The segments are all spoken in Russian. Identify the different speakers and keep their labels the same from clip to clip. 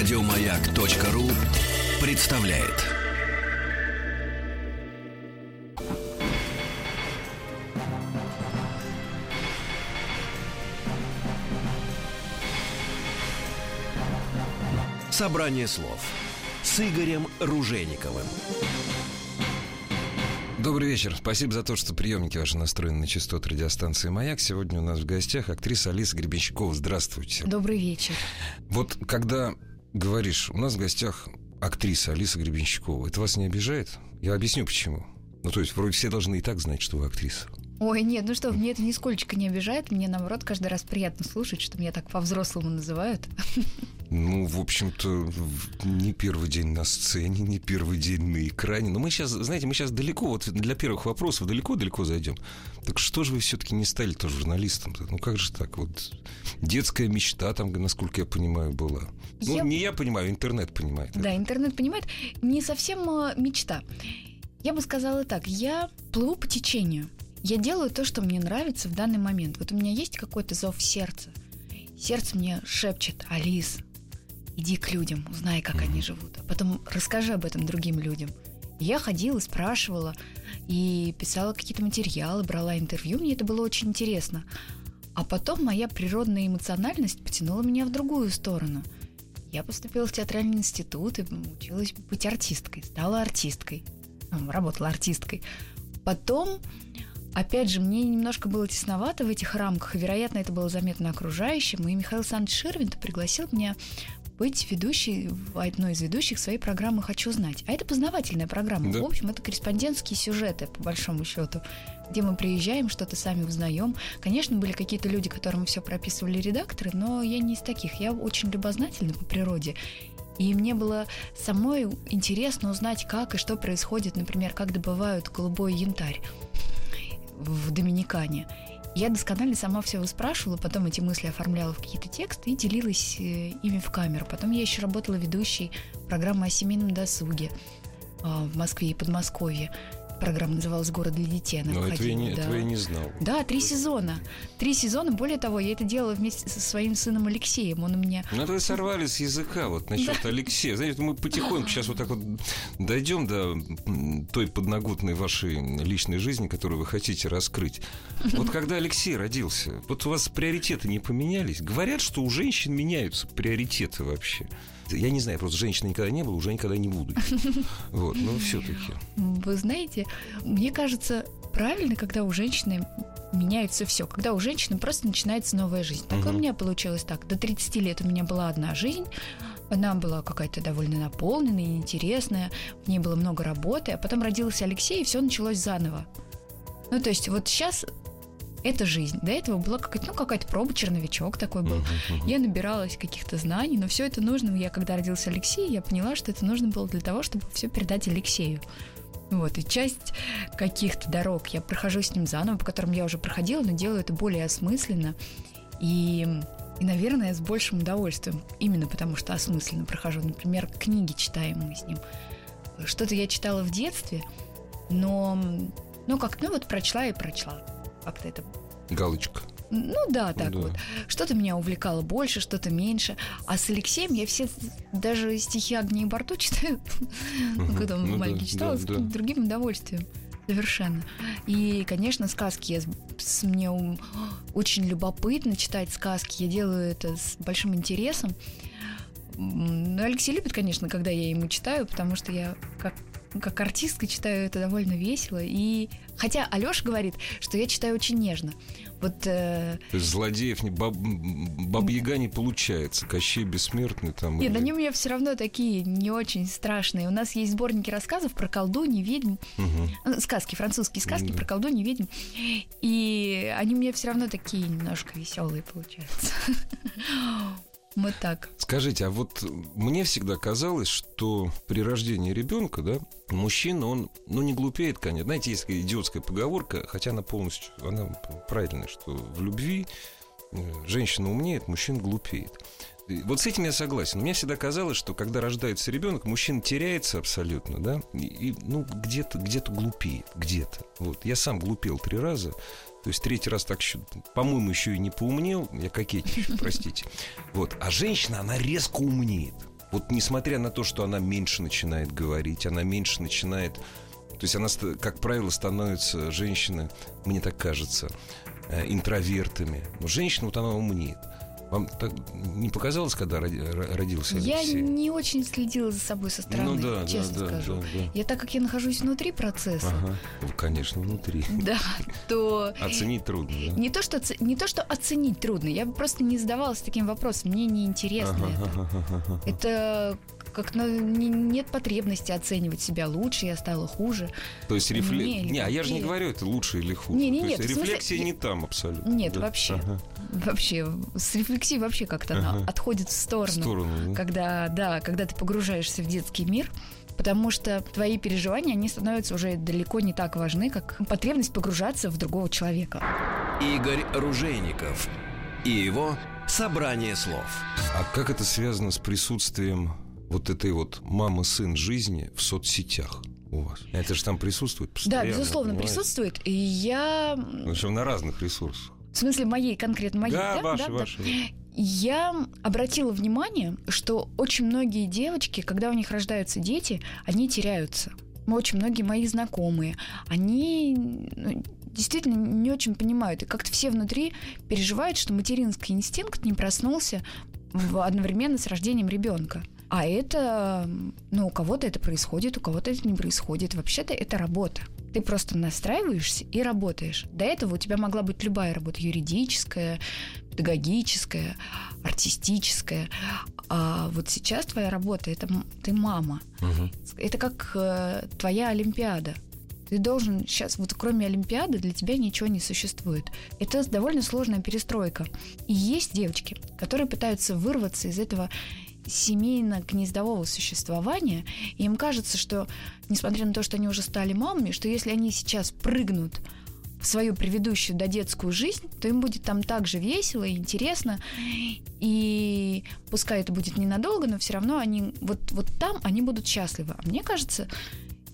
Speaker 1: Радиомаяк.ру представляет. Собрание слов с Игорем Ружейниковым.
Speaker 2: Добрый вечер. Спасибо за то, что приемники ваши настроены на частоту радиостанции «Маяк». Сегодня у нас в гостях актриса Алиса Гребенщикова. Здравствуйте.
Speaker 3: Добрый вечер.
Speaker 2: Вот когда говоришь, у нас в гостях актриса Алиса Гребенщикова, это вас не обижает? Я объясню, почему. Ну, то есть, вроде все должны и так знать, что вы актриса.
Speaker 3: Ой, нет, ну что, мне это нисколько не обижает. Мне, наоборот, каждый раз приятно слушать, что меня так по-взрослому называют.
Speaker 2: Ну, в общем-то, не первый день на сцене, не первый день на экране. Но мы сейчас, знаете, мы сейчас далеко, вот для первых вопросов далеко-далеко зайдем. Так что же вы все-таки не стали тоже журналистом? -то? Ну, как же так? Вот детская мечта там, насколько я понимаю, была. Ну, я... не я понимаю, интернет понимает.
Speaker 3: Да, это. интернет понимает. Не совсем а, мечта. Я бы сказала так, я плыву по течению. Я делаю то, что мне нравится в данный момент. Вот у меня есть какой-то зов сердца. Сердце мне шепчет, Алис, иди к людям, узнай, как они живут, а потом расскажи об этом другим людям. я ходила, спрашивала и писала какие-то материалы, брала интервью, мне это было очень интересно. А потом моя природная эмоциональность потянула меня в другую сторону. Я поступила в театральный институт и училась быть артисткой, стала артисткой, работала артисткой. Потом Опять же, мне немножко было тесновато в этих рамках, и, вероятно, это было заметно окружающим. И Михаил Александрович Ширвин пригласил меня быть ведущей одной из ведущих своей программы «Хочу знать». А это познавательная программа. Да. В общем, это корреспондентские сюжеты, по большому счету, где мы приезжаем, что-то сами узнаем. Конечно, были какие-то люди, которым все прописывали редакторы, но я не из таких. Я очень любознательна по природе. И мне было самой интересно узнать, как и что происходит, например, как добывают голубой янтарь в Доминикане. Я досконально сама все выспрашивала, потом эти мысли оформляла в какие-то тексты и делилась э, ими в камеру. Потом я еще работала ведущей программы о семейном досуге а, в Москве и Подмосковье. Программа называлась «Город для детей».
Speaker 2: Она Но этого я, не, да. этого я не знал.
Speaker 3: Да, три сезона. Три сезона. Более того, я это делала вместе со своим сыном Алексеем. Он у меня...
Speaker 2: Ну, это сорвали с языка вот насчет да. Алексея. Знаете, мы потихоньку сейчас вот так вот дойдем до той подноготной вашей личной жизни, которую вы хотите раскрыть. Вот когда Алексей родился, вот у вас приоритеты не поменялись? Говорят, что у женщин меняются приоритеты вообще. Я не знаю, просто женщины никогда не было, уже никогда не буду. Вот, но все-таки.
Speaker 3: Вы знаете, мне кажется, правильно, когда у женщины меняется все. Когда у женщины просто начинается новая жизнь. Так угу. у меня получилось так. До 30 лет у меня была одна жизнь. Она была какая-то довольно наполненная и интересная. В ней было много работы. А потом родился Алексей, и все началось заново. Ну, то есть вот сейчас это жизнь. До этого была какая-то, ну, какая-то проба, черновичок такой был. Uh-huh, uh-huh. Я набиралась каких-то знаний, но все это нужно. Я когда родился Алексей, я поняла, что это нужно было для того, чтобы все передать Алексею. Вот, и часть каких-то дорог я прохожу с ним заново, по которым я уже проходила, но делаю это более осмысленно. И, и наверное, с большим удовольствием, именно потому что осмысленно прохожу. Например, книги читаем мы с ним. Что-то я читала в детстве, но, ну как, ну вот прочла и прочла как-то это...
Speaker 2: Галочка.
Speaker 3: Ну да, так да. вот. Что-то меня увлекало больше, что-то меньше. А с Алексеем я все даже стихи Агнии Барту читаю, ну, когда он маленький читал, с другим удовольствием. Совершенно. И, конечно, сказки. Я, мне очень любопытно читать сказки. Я делаю это с большим интересом. Ну, Алексей любит, конечно, когда я ему читаю, потому что я как как артистка читаю это довольно весело. И хотя Алёша говорит, что я читаю очень нежно. Вот, э...
Speaker 2: То есть злодеев не баб, бабьяга не получается, Кощей бессмертный там.
Speaker 3: Нет, или... они у меня все равно такие не очень страшные. У нас есть сборники рассказов про колдуньи, ведьм, угу. сказки, французские сказки да. про колдуньи, ведьм. И они у меня все равно такие немножко веселые получаются. Вот так.
Speaker 2: Скажите, а вот мне всегда казалось, что при рождении ребенка, да, мужчина, он, ну, не глупеет, конечно. Знаете, есть такая идиотская поговорка, хотя она полностью, она правильная, что в любви э, женщина умнеет, мужчина глупеет. Вот с этим я согласен. Мне всегда казалось, что когда рождается ребенок, мужчина теряется абсолютно, да, и, и ну, где-то где глупеет, где-то. Вот. Я сам глупел три раза, то есть третий раз так по-моему, еще и не поумнел. Я кокетничаю, простите. Вот. А женщина, она резко умнеет. Вот несмотря на то, что она меньше начинает говорить, она меньше начинает... То есть она, как правило, становится женщина, мне так кажется, э, интровертами. Но женщина, вот она умнеет. Вам так не показалось, когда родился Алексей?
Speaker 3: Я не очень следила за собой со стороны, ну, да, честно да, скажу. Да, да. Я так как я нахожусь внутри процесса. Ага.
Speaker 2: Ну, конечно, внутри.
Speaker 3: Да, то...
Speaker 2: Оценить трудно, да?
Speaker 3: Не то, что, не то, что оценить трудно. Я просто не задавалась таким вопросом. Мне неинтересно ага, это. Это как на, не, нет потребности оценивать себя лучше, я стала хуже.
Speaker 2: То есть рефлексия... Не, а я же не говорю, это лучше или хуже. Не, не, То нет, есть рефлексия смысле... не там абсолютно.
Speaker 3: Нет, да. вообще. Ага. Вообще, с рефлексией вообще как-то ага. она отходит в сторону. В сторону, да? Когда, да, когда ты погружаешься в детский мир, потому что твои переживания, они становятся уже далеко не так важны, как потребность погружаться в другого человека.
Speaker 1: Игорь Ружейников и его «Собрание слов».
Speaker 2: А как это связано с присутствием вот этой вот мама-сын жизни в соцсетях у вас? Это же там присутствует постоянно.
Speaker 3: Да, безусловно, понимаете? присутствует. И я...
Speaker 2: Причем на разных ресурсах.
Speaker 3: В смысле, моей, конкретно моей,
Speaker 2: да? Да, ваши, да, ваши. Да.
Speaker 3: Я обратила внимание, что очень многие девочки, когда у них рождаются дети, они теряются. Очень многие мои знакомые, они ну, действительно не очень понимают. И как-то все внутри переживают, что материнский инстинкт не проснулся одновременно с рождением ребенка. А это, ну, у кого-то это происходит, у кого-то это не происходит. Вообще-то это работа. Ты просто настраиваешься и работаешь. До этого у тебя могла быть любая работа юридическая, педагогическая, артистическая. А вот сейчас твоя работа это ты мама. Угу. Это как э, твоя Олимпиада. Ты должен сейчас, вот кроме Олимпиады, для тебя ничего не существует. Это довольно сложная перестройка. И есть девочки, которые пытаются вырваться из этого семейно-гнездового существования, и им кажется, что, несмотря на то, что они уже стали мамами, что если они сейчас прыгнут в свою предыдущую детскую жизнь, то им будет там так же весело и интересно. И пускай это будет ненадолго, но все равно они вот, вот там они будут счастливы. А мне кажется,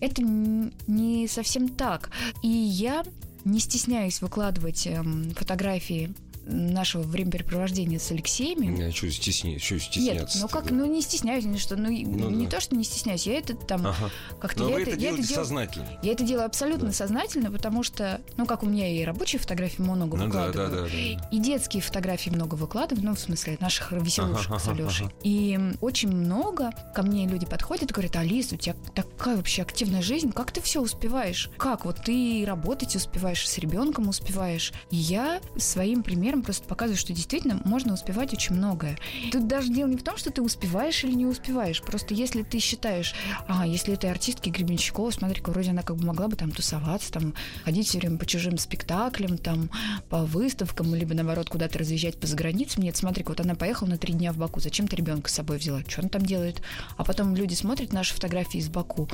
Speaker 3: это не совсем так. И я не стесняюсь выкладывать эм, фотографии нашего времяпрепровождения с Алексеем.
Speaker 2: Я что, стесня... что стесняться?
Speaker 3: Нет, ну как, ну не стесняюсь, ни что, ну, ну не да. то, что не стесняюсь, я это там ага. как-то...
Speaker 2: Но
Speaker 3: я
Speaker 2: вы
Speaker 3: это,
Speaker 2: это
Speaker 3: я
Speaker 2: делаете это сознательно?
Speaker 3: Я это делаю абсолютно да. сознательно, потому что, ну как у меня и рабочие фотографии много ну, выкладываю, да, да, да, да. и детские фотографии много выкладываю, ну в смысле наших веселушек ага, с Алешей. Ага. И очень много ко мне люди подходят и говорят, Алис, у тебя такая вообще активная жизнь, как ты все успеваешь? Как вот ты работать успеваешь, с ребенком успеваешь? И я своим примером просто показываю, что действительно можно успевать очень многое. Тут даже дело не в том, что ты успеваешь или не успеваешь. Просто если ты считаешь, а, если этой артистки Гребенщикова, смотри-ка, вроде она как бы могла бы там тусоваться, там, ходить все время по чужим спектаклям, там, по выставкам, либо, наоборот, куда-то разъезжать по заграницам. Нет, смотри-ка, вот она поехала на три дня в Баку, зачем ты ребенка с собой взяла? Что она там делает? А потом люди смотрят наши фотографии из Баку.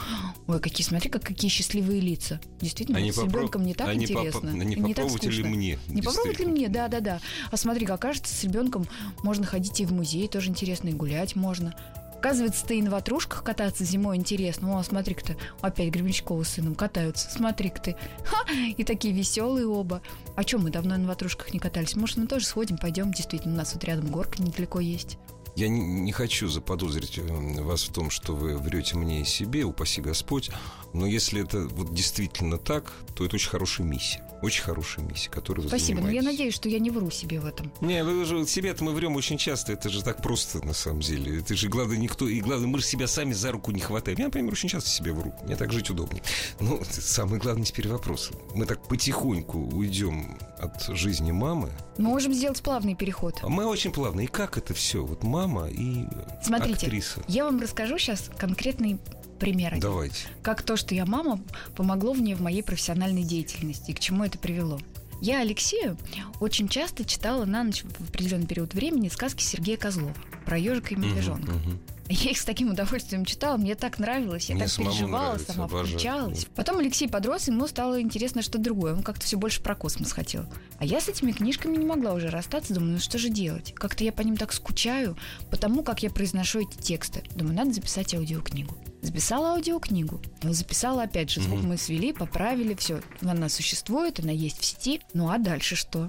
Speaker 3: Ой, какие, смотри, как какие счастливые лица. Действительно, а с попро... ребенком не так а интересно.
Speaker 2: Не, не, не так скучно. ли мне?
Speaker 3: Не попробовать ли мне? Да, да. А смотри, окажется, с ребенком можно ходить и в музей, тоже интересно, и гулять можно. Оказывается, ты и на ватрушках кататься зимой интересно. О, смотри-ка ты, опять Гребенщикова с сыном катаются. Смотри-ка ты. Ха! И такие веселые оба. А чем мы давно на ватрушках не катались? Может, мы тоже сходим, пойдем. Действительно, у нас вот рядом горка недалеко есть.
Speaker 2: Я не, не хочу заподозрить э, вас в том, что вы врете мне и себе, упаси Господь. Но если это вот действительно так, то это очень хорошая миссия. Очень хорошая миссия, которую вы
Speaker 3: Спасибо,
Speaker 2: занимаетесь.
Speaker 3: но я надеюсь, что я не вру себе в этом.
Speaker 2: Не, вы же себе-то мы врем очень часто. Это же так просто, на самом деле. Это же, главное, никто... И главное, мы же себя сами за руку не хватаем. Я, например, очень часто себе вру. Мне так жить удобнее. Ну, самый главный теперь вопрос. Мы так потихоньку уйдем от жизни мамы.
Speaker 3: Мы можем сделать плавный переход.
Speaker 2: А мы очень плавно. И как это все? Вот мама и
Speaker 3: Смотрите,
Speaker 2: актриса.
Speaker 3: я вам расскажу сейчас конкретный пример.
Speaker 2: Давайте.
Speaker 3: Как то, что я мама, помогло мне в моей профессиональной деятельности и к чему это привело. Я Алексею очень часто читала на ночь в определенный период времени сказки Сергея Козлова про ежика и медвежонка. Uh-huh, uh-huh. Я их с таким удовольствием читала, мне так нравилось, я мне так переживала, нравится, сама обожаю. включалась. Потом Алексей подрос, ему стало интересно что-то другое, он как-то все больше про космос хотел. А я с этими книжками не могла уже расстаться, думаю, ну что же делать? Как-то я по ним так скучаю, потому как я произношу эти тексты. Думаю, надо записать аудиокнигу. Записала аудиокнигу. Записала, опять же, звук mm-hmm. мы свели, поправили, все. Она существует, она есть в сети. Ну а дальше что?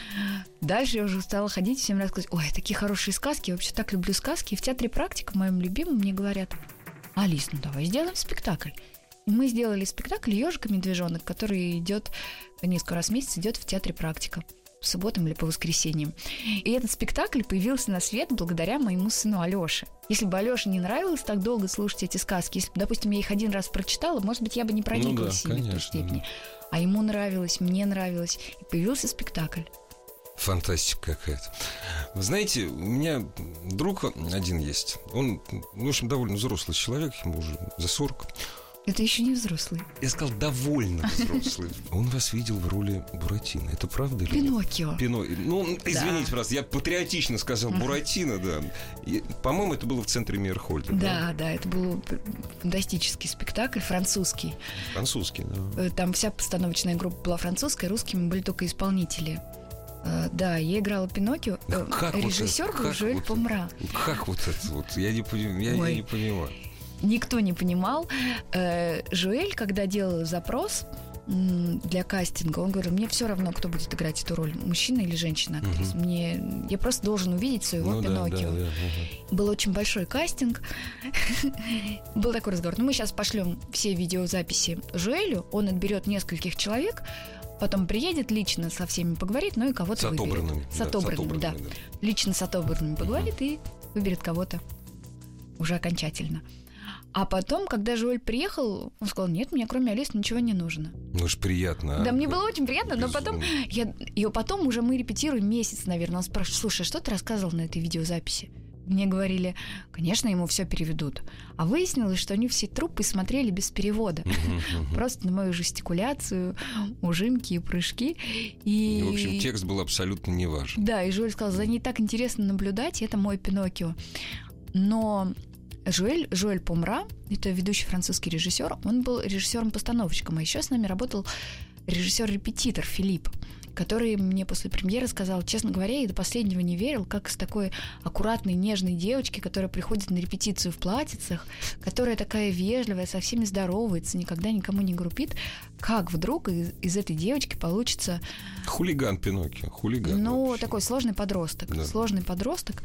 Speaker 3: Дальше я уже стала ходить всем рассказывать, ой, такие хорошие сказки, я вообще так люблю сказки. И в театре практика, моем любимом, мне говорят, Алис, ну давай сделаем спектакль. И мы сделали спектакль «Ежик и медвежонок», который идет несколько раз в месяц, идет в театре практика по субботам или по воскресеньям. И этот спектакль появился на свет благодаря моему сыну Алёше. Если бы Алёше не нравилось так долго слушать эти сказки, если бы, допустим, я их один раз прочитала, может быть, я бы не прониклась
Speaker 2: ну да,
Speaker 3: ими в той степени. А ему нравилось, мне нравилось. И появился спектакль.
Speaker 2: Фантастика какая-то. Вы знаете, у меня друг один есть. Он, ну, в общем, довольно взрослый человек, ему уже за 40.
Speaker 3: Это еще не взрослый.
Speaker 2: Я сказал, довольно взрослый. Он вас видел в роли Буратино. Это правда или
Speaker 3: Пиноккио.
Speaker 2: Пино... Ну, извините, да. просто я патриотично сказал Буратино, да. И, по-моему, это было в центре Мирхольда.
Speaker 3: Да, да, да, это был фантастический спектакль, французский.
Speaker 2: Французский, да.
Speaker 3: Э, там вся постановочная группа была французская, русскими были только исполнители. Uh, да, я играла Пиноккио.
Speaker 2: Как
Speaker 3: Режиссер
Speaker 2: вот
Speaker 3: был Жюль
Speaker 2: вот,
Speaker 3: Помра.
Speaker 2: Как вот это вот? Я не, я, я не понимаю
Speaker 3: никто не понимал. Э, Жуэль, когда делал запрос для кастинга, он говорил, мне все равно, кто будет играть эту роль, мужчина или женщина актриса. Угу. Мне я просто должен увидеть своего ну, Пиноккио. Да, да, да, угу. Был очень большой кастинг. Был такой разговор. Ну, мы сейчас пошлем все видеозаписи Жуэлю, он отберет нескольких человек, потом приедет лично со всеми поговорит, ну и кого-то
Speaker 2: с
Speaker 3: выберет.
Speaker 2: Отобранными.
Speaker 3: С отобранными, да. да. Лично с отобранными поговорит угу. и выберет кого-то уже окончательно. А потом, когда Жуэль приехал, он сказал, нет, мне кроме Алисы ничего не нужно.
Speaker 2: Ну уж приятно.
Speaker 3: А? Да, мне было очень приятно, Безумно. но потом, я, и потом уже мы репетируем месяц, наверное. Он спрашивает, слушай, что ты рассказывал на этой видеозаписи? Мне говорили, конечно, ему все переведут. А выяснилось, что они все трупы смотрели без перевода. Просто на мою жестикуляцию, ужимки и прыжки. И...
Speaker 2: В общем, текст был абсолютно не важен.
Speaker 3: Да, и Жюль сказал, за ней так интересно наблюдать, это мой Пиноккио. Но Жуэль, Жуэль Помра, это ведущий французский режиссер, он был режиссером-постановщиком, а еще с нами работал режиссер-репетитор Филипп который мне после премьеры сказал, честно говоря, я до последнего не верил, как с такой аккуратной, нежной девочки, которая приходит на репетицию в платьицах, которая такая вежливая, со всеми здоровается, никогда никому не группит, как вдруг из, из этой девочки получится...
Speaker 2: Хулиган Пиноккио, хулиган.
Speaker 3: Ну, вообще. такой сложный подросток, да. сложный подросток.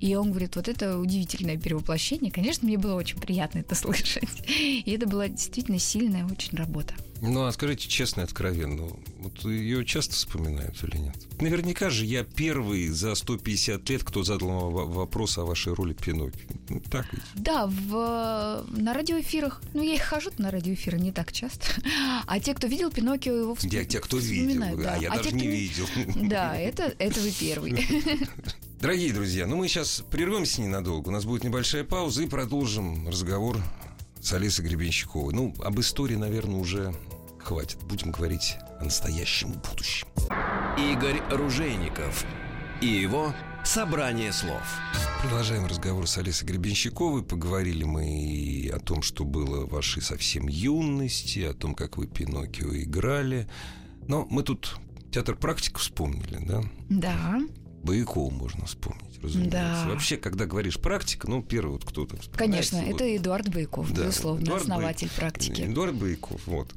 Speaker 3: И он говорит, вот это удивительное перевоплощение. Конечно, мне было очень приятно это слышать. И это была действительно сильная очень работа.
Speaker 2: Ну, а скажите честно и откровенно, вот ее часто вспоминают или нет? Наверняка же я первый за 150 лет, кто задал вопрос о вашей роли Пиноккио. Ну, так ведь?
Speaker 3: Да, в, на радиоэфирах. Ну, я их хожу на радиоэфиры не так часто. А те, кто видел Пиноккио, его
Speaker 2: вспоминают. Я те, кто видел, да. а я а даже те, не видел.
Speaker 3: Да, это, это вы первый.
Speaker 2: Дорогие друзья, ну мы сейчас прервемся ненадолго. У нас будет небольшая пауза и продолжим разговор с Алисой Гребенщиковой. Ну, об истории, наверное, уже хватит. Будем говорить о настоящем будущем.
Speaker 1: Игорь Ружейников и его «Собрание слов».
Speaker 2: Продолжаем разговор с Алисой Гребенщиковой. Поговорили мы и о том, что было в вашей совсем юности, о том, как вы Пиноккио играли. Но мы тут театр практику вспомнили, да?
Speaker 3: Да.
Speaker 2: Боякова можно вспомнить, разумеется. Да. Вообще, когда говоришь практика, ну, первый вот кто-то
Speaker 3: Конечно, вот. это Эдуард Бояков, да, безусловно, Эдуард основатель Бай... практики.
Speaker 2: Эдуард Бояков, вот.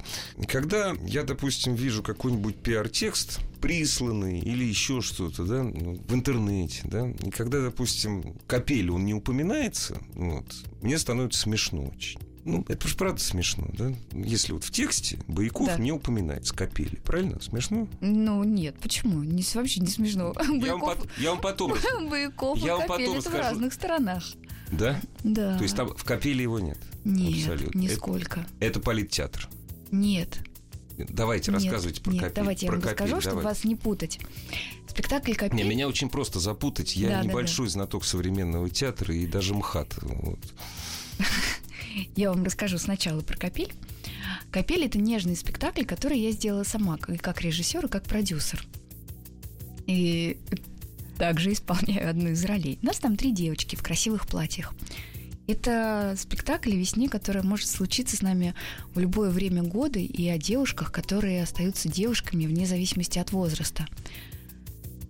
Speaker 2: Когда я, допустим, вижу какой-нибудь пиар-текст, присланный или еще что-то, да, ну, в интернете, да, и когда, допустим, капель, он не упоминается, вот, мне становится смешно очень. Ну, это же правда смешно, да? Если вот в тексте Бояков да. не упоминается капели, правильно? Смешно?
Speaker 3: Ну, нет, почему? Не, вообще не смешно.
Speaker 2: Я, вам, по, я вам потом...
Speaker 3: Бояков и капель это в разных сторонах.
Speaker 2: Да?
Speaker 3: Да.
Speaker 2: То есть там в капеле его нет?
Speaker 3: Нет, Абсолютно. нисколько.
Speaker 2: Это, это политтеатр?
Speaker 3: Нет.
Speaker 2: Давайте, нет, рассказывайте про
Speaker 3: нет,
Speaker 2: капель.
Speaker 3: давайте я
Speaker 2: вам
Speaker 3: капель, расскажу, чтобы вас не путать. Спектакль «Капель».
Speaker 2: Не, меня очень просто запутать. Я да, небольшой да, да. знаток современного театра и даже МХАТ. Вот.
Speaker 3: Я вам расскажу сначала про «Капель». «Капель» — это нежный спектакль, который я сделала сама, как режиссер, и как продюсер. И также исполняю одну из ролей. У нас там три девочки в красивых платьях. Это спектакль о весне, которая может случиться с нами в любое время года, и о девушках, которые остаются девушками вне зависимости от возраста.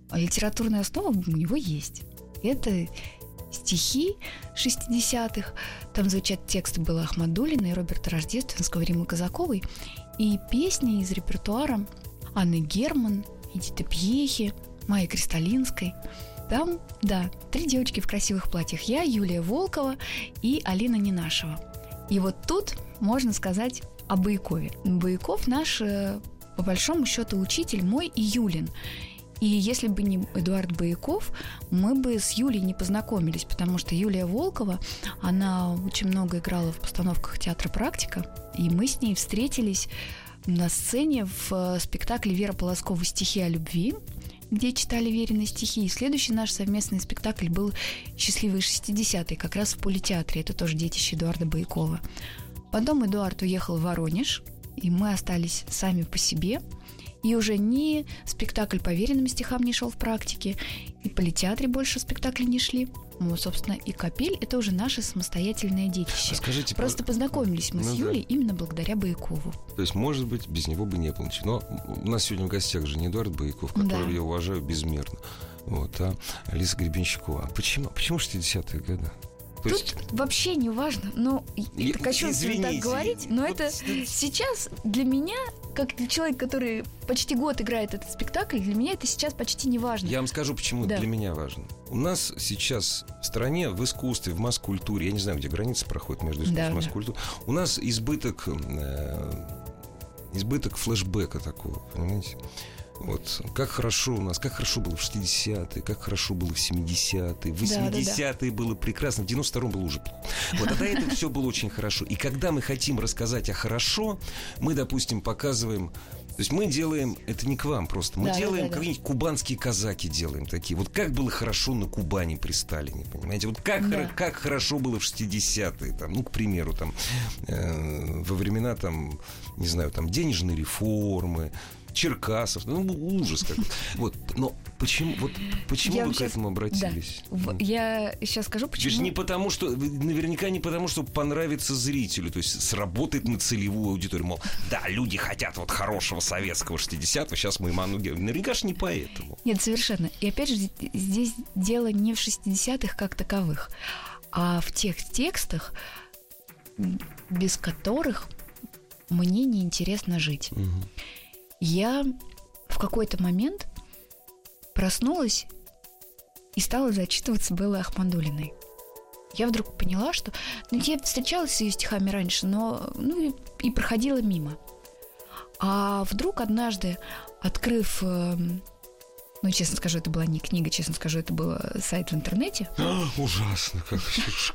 Speaker 3: А литературная основа у него есть. Это стихи 60-х. Там звучат тексты Беллы Ахмадулина и Роберта Рождественского, Римы Казаковой. И песни из репертуара Анны Герман, Эдиты Пьехи, Майей Кристалинской. Там, да, три девочки в красивых платьях. Я, Юлия Волкова и Алина Ненашева. И вот тут можно сказать о Баякове. Баяков наш, э, по большому счету, учитель мой и Юлин. И если бы не Эдуард Бояков, мы бы с Юлей не познакомились, потому что Юлия Волкова, она очень много играла в постановках театра «Практика», и мы с ней встретились на сцене в э, спектакле Вера Полоскова «Стихи о любви», где читали веренные стихи. И следующий наш совместный спектакль был «Счастливые 60-е», как раз в политеатре. Это тоже детище Эдуарда Боякова. Потом Эдуард уехал в Воронеж, и мы остались сами по себе – и уже ни спектакль по веренным стихам не шел в практике, и по литературе больше спектакли не шли. Ну, собственно, и «Капель» — это уже наше самостоятельное детище. А
Speaker 2: скажите,
Speaker 3: Просто познакомились мы ну, с Юлей да. именно благодаря Баякову.
Speaker 2: То есть, может быть, без него бы не было ничего. Но у нас сегодня в гостях же не Эдуард Баяков, которого да. я уважаю безмерно, вот, а Алиса Гребенщикова. А почему, почему 60-е годы?
Speaker 3: То Тут есть... вообще не важно, но я, это кощунственно так говорить, но вот это сейчас для меня, как для человека, который почти год играет этот спектакль, для меня это сейчас почти не важно.
Speaker 2: Я вам скажу, почему да. для меня важно. У нас сейчас в стране, в искусстве, в масс-культуре, я не знаю, где граница проходит между искусством да, и масс-культурой, да. у нас избыток, э, избыток флешбека такого, понимаете? Вот как хорошо у нас, как хорошо было в 60-е, как хорошо было в 70-е, в 80-е да, да, да. было прекрасно, в 92-м было уже. Вот тогда это все было очень хорошо. И когда мы хотим рассказать о хорошо, мы, допустим, показываем то есть мы делаем, это не к вам просто, мы да, делаем да, да, какие-нибудь кубанские казаки делаем такие. Вот как было хорошо на Кубани при Сталине, понимаете? Вот как, да. как хорошо было в 60-е, там, ну, к примеру, там, э, во времена, там, не знаю, там, денежной реформы, Черкасов. Ну, ужас какой. Вот. Но почему, вот, почему я вы сейчас, к этому обратились?
Speaker 3: Да. Я сейчас скажу, почему.
Speaker 2: Ведь не потому, что... Наверняка не потому, что понравится зрителю. То есть сработает на целевую аудиторию. Мол, да, люди хотят вот хорошего советского 60-го, сейчас мы Иману Наверняка же не поэтому.
Speaker 3: Нет, совершенно. И опять же, здесь дело не в 60-х как таковых, а в тех текстах, без которых мне неинтересно жить. Угу я в какой-то момент проснулась и стала зачитываться Беллой Ахмадулиной. Я вдруг поняла, что... Ну, я встречалась с ее стихами раньше, но... Ну, и, и проходила мимо. А вдруг однажды, открыв... Э, ну, честно скажу, это была не книга, честно скажу, это был сайт в интернете.
Speaker 2: А, ужасно. Как,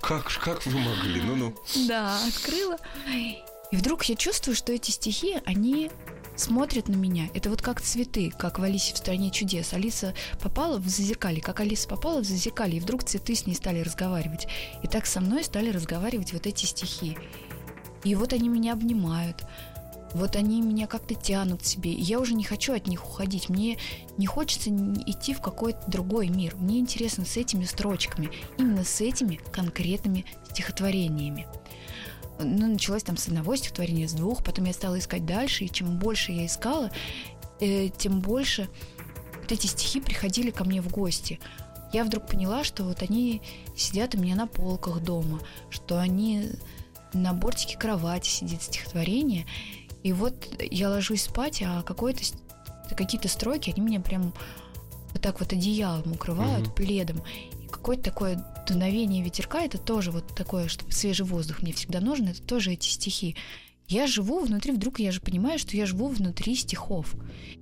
Speaker 2: как, как вы могли? Ну-ну.
Speaker 3: Да, открыла. И вдруг я чувствую, что эти стихи, они смотрят на меня. Это вот как цветы, как в Алисе в стране чудес. Алиса попала в зазеркалье, как Алиса попала в зазеркалье, и вдруг цветы с ней стали разговаривать. И так со мной стали разговаривать вот эти стихи. И вот они меня обнимают. Вот они меня как-то тянут к себе. И я уже не хочу от них уходить. Мне не хочется идти в какой-то другой мир. Мне интересно с этими строчками, именно с этими конкретными стихотворениями ну, началось там с одного стихотворения, с двух, потом я стала искать дальше, и чем больше я искала, э, тем больше вот эти стихи приходили ко мне в гости. Я вдруг поняла, что вот они сидят у меня на полках дома, что они на бортике кровати сидит стихотворение, и вот я ложусь спать, а какое-то какие-то строки, они меня прям вот так вот одеялом укрывают, mm-hmm. пледом какое-то такое дуновение ветерка, это тоже вот такое, чтобы свежий воздух мне всегда нужен, это тоже эти стихи. Я живу внутри, вдруг я же понимаю, что я живу внутри стихов.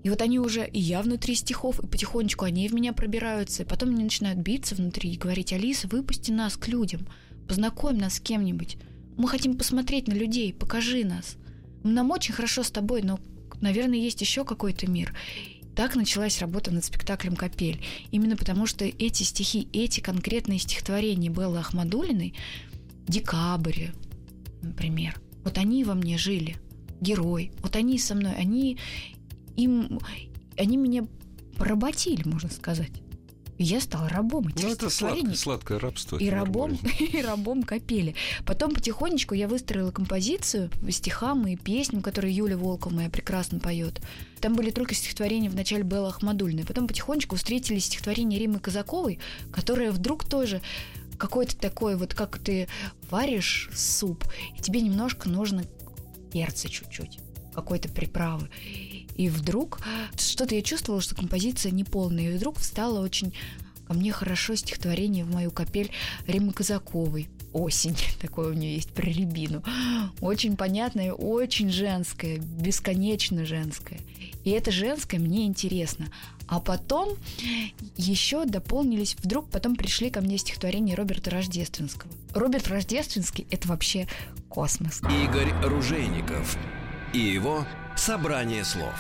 Speaker 3: И вот они уже, и я внутри стихов, и потихонечку они в меня пробираются, и потом они начинают биться внутри и говорить, Алиса, выпусти нас к людям, познакомь нас с кем-нибудь. Мы хотим посмотреть на людей, покажи нас. Нам очень хорошо с тобой, но, наверное, есть еще какой-то мир. Так началась работа над спектаклем «Капель». Именно потому, что эти стихи, эти конкретные стихотворения Беллы Ахмадулиной, «Декабрь», например, вот они во мне жили, герой, вот они со мной, они, им, они меня поработили, можно сказать я стала рабом этих
Speaker 2: Ну, это сладкое, сладкое рабство.
Speaker 3: И рабом, и рабом капели. Потом потихонечку я выстроила композицию по стихам и песням, которые Юля Волкова моя прекрасно поет. Там были только стихотворения в начале Белла Ахмадульной. Потом потихонечку встретились стихотворения Римы Казаковой, которая вдруг тоже какой-то такой, вот как ты варишь суп, и тебе немножко нужно перца чуть-чуть, какой-то приправы. И вдруг что-то я чувствовала, что композиция неполная. И вдруг встала очень ко мне хорошо стихотворение в мою капель Римы Казаковой. Осень, такое у нее есть про рябину. Очень понятное, очень женское, бесконечно женское. И это женское мне интересно. А потом еще дополнились, вдруг потом пришли ко мне стихотворения Роберта Рождественского. Роберт Рождественский — это вообще космос.
Speaker 1: Игорь Ружейников и его «Собрание слов».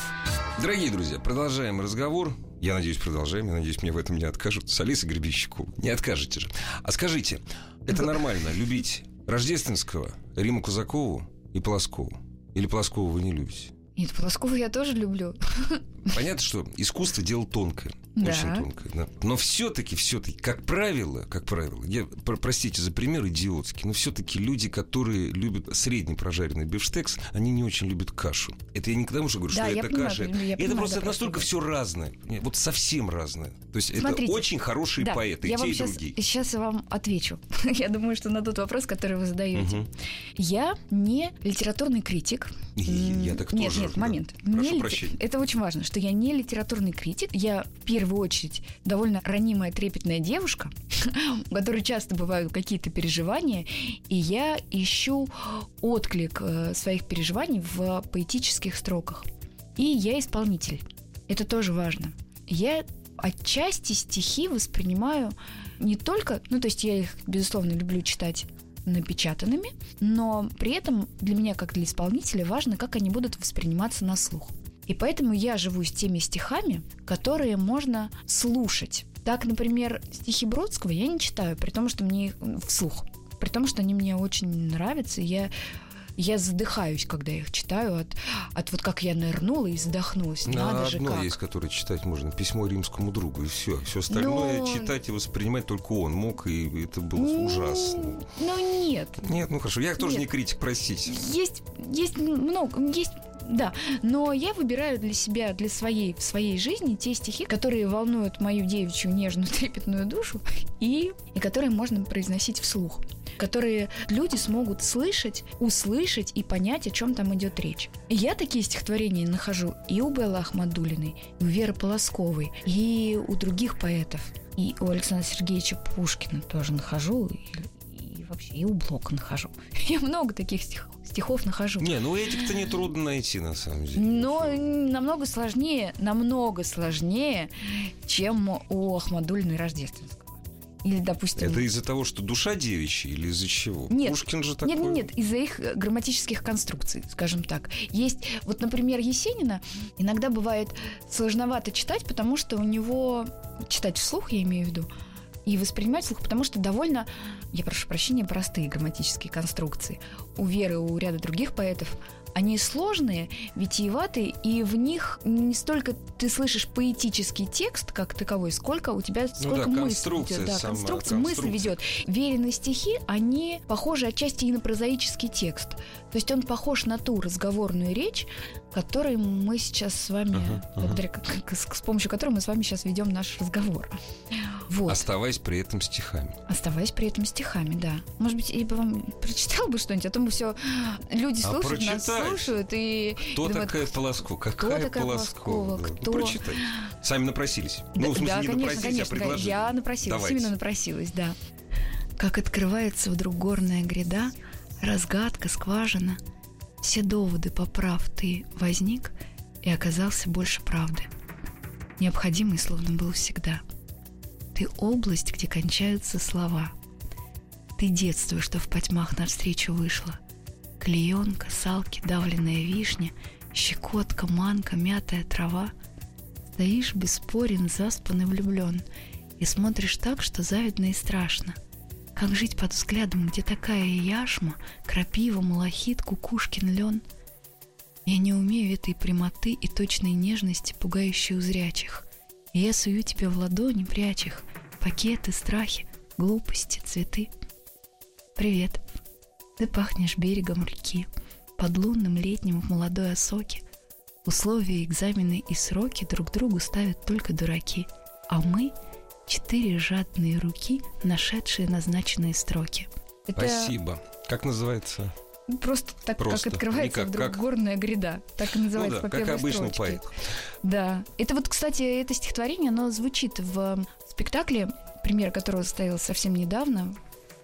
Speaker 2: Дорогие друзья, продолжаем разговор. Я надеюсь, продолжаем. Я надеюсь, мне в этом не откажут. С Алисой Гребищиковой. Не откажете же. А скажите, это нормально любить Рождественского, Риму Кузакову и Полоскову? Или Полоскову вы не любите?
Speaker 3: Нет, Полоскову я тоже люблю.
Speaker 2: Понятно, что искусство дело тонкое.
Speaker 3: Да.
Speaker 2: Очень тонкое. Да. Но все-таки, все-таки, как правило, как правило, я, про- простите за пример идиотский, но все-таки люди, которые любят средний прожаренный бифштекс, они не очень любят кашу. Это я не к тому, говорю,
Speaker 3: Да,
Speaker 2: что
Speaker 3: я
Speaker 2: это
Speaker 3: понимаю,
Speaker 2: каша.
Speaker 3: я
Speaker 2: это
Speaker 3: понимаю,
Speaker 2: просто
Speaker 3: да,
Speaker 2: настолько
Speaker 3: что
Speaker 2: все разное. Нет, Вот совсем разное. То есть
Speaker 3: Смотрите.
Speaker 2: это очень хорошие
Speaker 3: Да,
Speaker 2: поэты,
Speaker 3: я
Speaker 2: и те, и
Speaker 3: сейчас,
Speaker 2: другие.
Speaker 3: сейчас вам отвечу. я думаю, что на тот вопрос, который вы задаете.
Speaker 2: Мгм.
Speaker 3: Я не литературный критик.
Speaker 2: Я
Speaker 3: М,
Speaker 2: так
Speaker 3: нет,
Speaker 2: тоже,
Speaker 3: Нет,
Speaker 2: да.
Speaker 3: момент.
Speaker 2: Прошу
Speaker 3: Не
Speaker 2: прощения.
Speaker 3: Это очень важно, что я не литературный критик. Я в первую очередь довольно ранимая, трепетная девушка, у которой часто бывают какие-то переживания, и я ищу отклик э, своих переживаний в поэтических строках. И я исполнитель. Это тоже важно. Я отчасти стихи воспринимаю не только, ну то есть я их, безусловно, люблю читать напечатанными, но при этом для меня, как для исполнителя, важно, как они будут восприниматься на слух. И поэтому я живу с теми стихами, которые можно слушать. Так, например, стихи Бродского я не читаю, при том, что мне их вслух. При том, что они мне очень нравятся, я я задыхаюсь, когда их читаю, от, от вот как я нырнула и задохнулась.
Speaker 2: На
Speaker 3: Надо же
Speaker 2: одно
Speaker 3: как.
Speaker 2: есть, которое читать можно. Письмо римскому другу, и все. Все остальное
Speaker 3: Но-
Speaker 2: читать и воспринимать только он мог, и это было
Speaker 3: М,
Speaker 2: ужасно.
Speaker 3: Ну нет,
Speaker 2: Нет, ну хорошо, я тоже
Speaker 3: Нет.
Speaker 2: не критик, простите.
Speaker 3: есть, есть много, есть да, но я выбираю для себя, для своей, в своей жизни те стихи, которые волнуют мою девичью нежную трепетную душу и, и которые можно произносить вслух которые люди смогут слышать, услышать и понять, о чем там идет речь. Я такие стихотворения нахожу и у Беллы Ахмадулиной, и у Веры Полосковой, и у других поэтов, и у Александра Сергеевича Пушкина тоже нахожу, и вообще и у Блока нахожу. Я много таких стих- стихов нахожу.
Speaker 2: Не, ну этих-то нетрудно найти, на самом деле.
Speaker 3: Но намного сложнее, намного сложнее, чем у Ахмадулиной Рождественского. Или, допустим...
Speaker 2: Это из-за того, что душа девичья или из-за чего?
Speaker 3: Нет.
Speaker 2: Пушкин же такой...
Speaker 3: Нет, нет, нет, из-за их э, грамматических конструкций, скажем так. Есть, вот, например, Есенина иногда бывает сложновато читать, потому что у него читать вслух, я имею в виду, и воспринимать вслух, потому что довольно, я прошу прощения, простые грамматические конструкции. У Веры, у ряда других поэтов они сложные, витиеватые, и в них не столько ты слышишь поэтический текст как таковой, сколько у тебя сколько
Speaker 2: да,
Speaker 3: мысль
Speaker 2: конструкция
Speaker 3: идет. Да,
Speaker 2: сама,
Speaker 3: конструкция, мысль ведет. Веренные стихи, они похожи отчасти и на прозаический текст. То есть он похож на ту разговорную речь, которой мы сейчас с вами, благодаря к- к- с, с помощью которой мы с вами сейчас ведем наш разговор. Вот.
Speaker 2: Оставаясь при этом стихами.
Speaker 3: Оставаясь при этом стихами, да. Может быть, я бы вам прочитал бы что-нибудь, а то мы все люди
Speaker 2: А
Speaker 3: слушают, нас
Speaker 2: прочитай.
Speaker 3: Слушают и
Speaker 2: Кто
Speaker 3: думают,
Speaker 2: такая Полоскова? Какая
Speaker 3: такая
Speaker 2: Полоскова? Да,
Speaker 3: Кто?
Speaker 2: Прочитай. Сами напросились.
Speaker 3: Да,
Speaker 2: ну, в смысле,
Speaker 3: да,
Speaker 2: не
Speaker 3: конечно,
Speaker 2: напросились,
Speaker 3: конечно,
Speaker 2: а предложили.
Speaker 3: Я напросилась,
Speaker 2: Давайте.
Speaker 3: именно напросилась, да. Как открывается вдруг горная гряда, разгадка, скважина, все доводы поправ ты возник и оказался больше правды. Необходимый словно был всегда. Ты область, где кончаются слова. Ты детство, что в потьмах навстречу вышло. Клеенка, салки, давленная вишня, щекотка, манка, мятая трава. Стоишь бесспорен, заспан и влюблен, и смотришь так, что завидно и страшно. Как жить под взглядом, где такая яшма, крапива, малахит, кукушкин лен? Я не умею этой прямоты и точной нежности, пугающей у зрячих. И я сую тебе в ладони, прячь их, пакеты, страхи, глупости, цветы. Привет. Ты пахнешь берегом реки, под лунным летним в молодой осоке. Условия, экзамены и сроки друг другу ставят только дураки, а мы — четыре жадные руки, нашедшие назначенные строки. Это
Speaker 2: Спасибо. Как называется?
Speaker 3: Просто так,
Speaker 2: Просто.
Speaker 3: как открывается
Speaker 2: Никак,
Speaker 3: вдруг
Speaker 2: как?
Speaker 3: горная гряда. Так и
Speaker 2: Ну
Speaker 3: называется
Speaker 2: да,
Speaker 3: по
Speaker 2: как
Speaker 3: первой
Speaker 2: обычно у
Speaker 3: строчке.
Speaker 2: поэтов.
Speaker 3: Да. Это вот, кстати, это стихотворение, оно звучит в спектакле, премьера которого состоялась совсем недавно,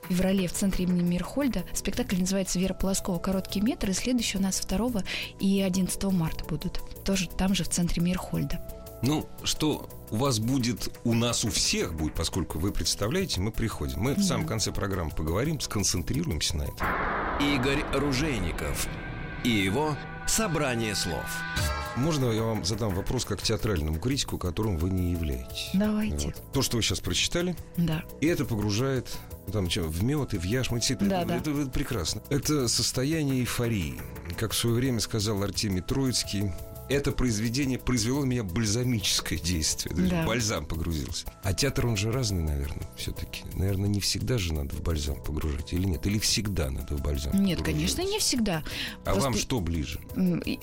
Speaker 3: в феврале в центре имени Мирхольда. Спектакль называется «Вера Полоскова. Короткий метр», и следующий у нас 2 и 11 марта будут. Тоже там же в центре Мирхольда.
Speaker 2: Ну, что у вас будет, у нас у всех будет, поскольку вы представляете, мы приходим. Мы в
Speaker 3: Да.
Speaker 2: самом конце программы поговорим, сконцентрируемся на этом.
Speaker 1: Игорь Ружейников и его «Собрание слов».
Speaker 2: Можно я вам задам вопрос как театральному критику, которым вы не являетесь?
Speaker 3: Давайте.
Speaker 2: Вот. То, что вы сейчас прочитали,
Speaker 3: Да.
Speaker 2: и это погружает ну, там, что, в мед и в яшму.
Speaker 3: Да,
Speaker 2: это,
Speaker 3: да.
Speaker 2: это- это прекрасно. Это состояние эйфории. Как в свое время сказал Артемий Троицкий, это произведение произвело на меня бальзамическое действие. То есть
Speaker 3: Да.
Speaker 2: бальзам погрузился. А театр, он же разный, наверное, все-таки. Наверное, не всегда же надо в бальзам погружать, или нет? Или всегда надо в бальзам
Speaker 3: Нет, конечно, не всегда.
Speaker 2: А вам
Speaker 3: Просто,
Speaker 2: что ближе?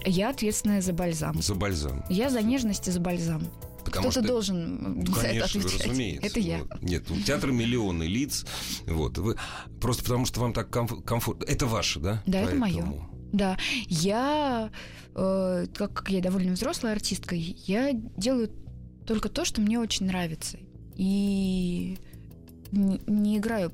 Speaker 3: Я ответственная за бальзам.
Speaker 2: За бальзам.
Speaker 3: Я за нежность и за бальзам.
Speaker 2: Потому
Speaker 3: Кто-то
Speaker 2: что-
Speaker 3: должен
Speaker 2: Ну,
Speaker 3: за это
Speaker 2: конечно,
Speaker 3: отвечать.
Speaker 2: разумеется.
Speaker 3: Это я.
Speaker 2: Вот. Нет, у театра миллионы лиц. Вот. Вы, просто потому, что вам так комф- комфортно. Это ваше, да?
Speaker 3: Да, это моё. Да, я, э, так как я довольно взрослая артистка, я делаю только то, что мне очень нравится. И не, не играю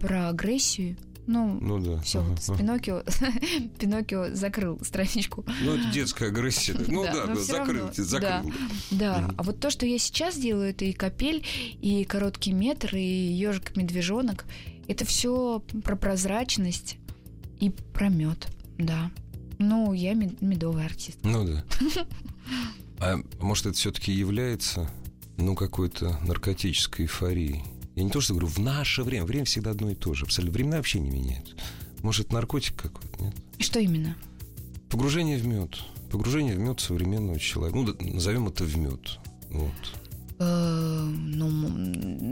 Speaker 3: про агрессию. Ну,
Speaker 2: Ну да.
Speaker 3: все,
Speaker 2: ага,
Speaker 3: вот
Speaker 2: ага.
Speaker 3: Пиноккио, Пиноккио закрыл страничку.
Speaker 2: Ну, это детская агрессия. Ну
Speaker 3: Да,
Speaker 2: да, да,
Speaker 3: всё
Speaker 2: закрыл.
Speaker 3: Да,
Speaker 2: Мгм.
Speaker 3: а вот то, что я сейчас делаю, это и капель, и короткий метр, и ежик медвежонок. Это все про прозрачность и про мед, да. Ну, я мед- медовый артист.
Speaker 2: Ну да. А может, это все-таки является, ну, какой-то наркотической эйфорией? Я не то, что говорю, в наше время. Время всегда одно и то же. Абсолютно. Времена вообще не меняются. Может, наркотик какой-то, нет?
Speaker 3: И что именно?
Speaker 2: Погружение в мед. Погружение в мед современного человека. Ну, назовем это в мед. Вот.
Speaker 3: Э, ну,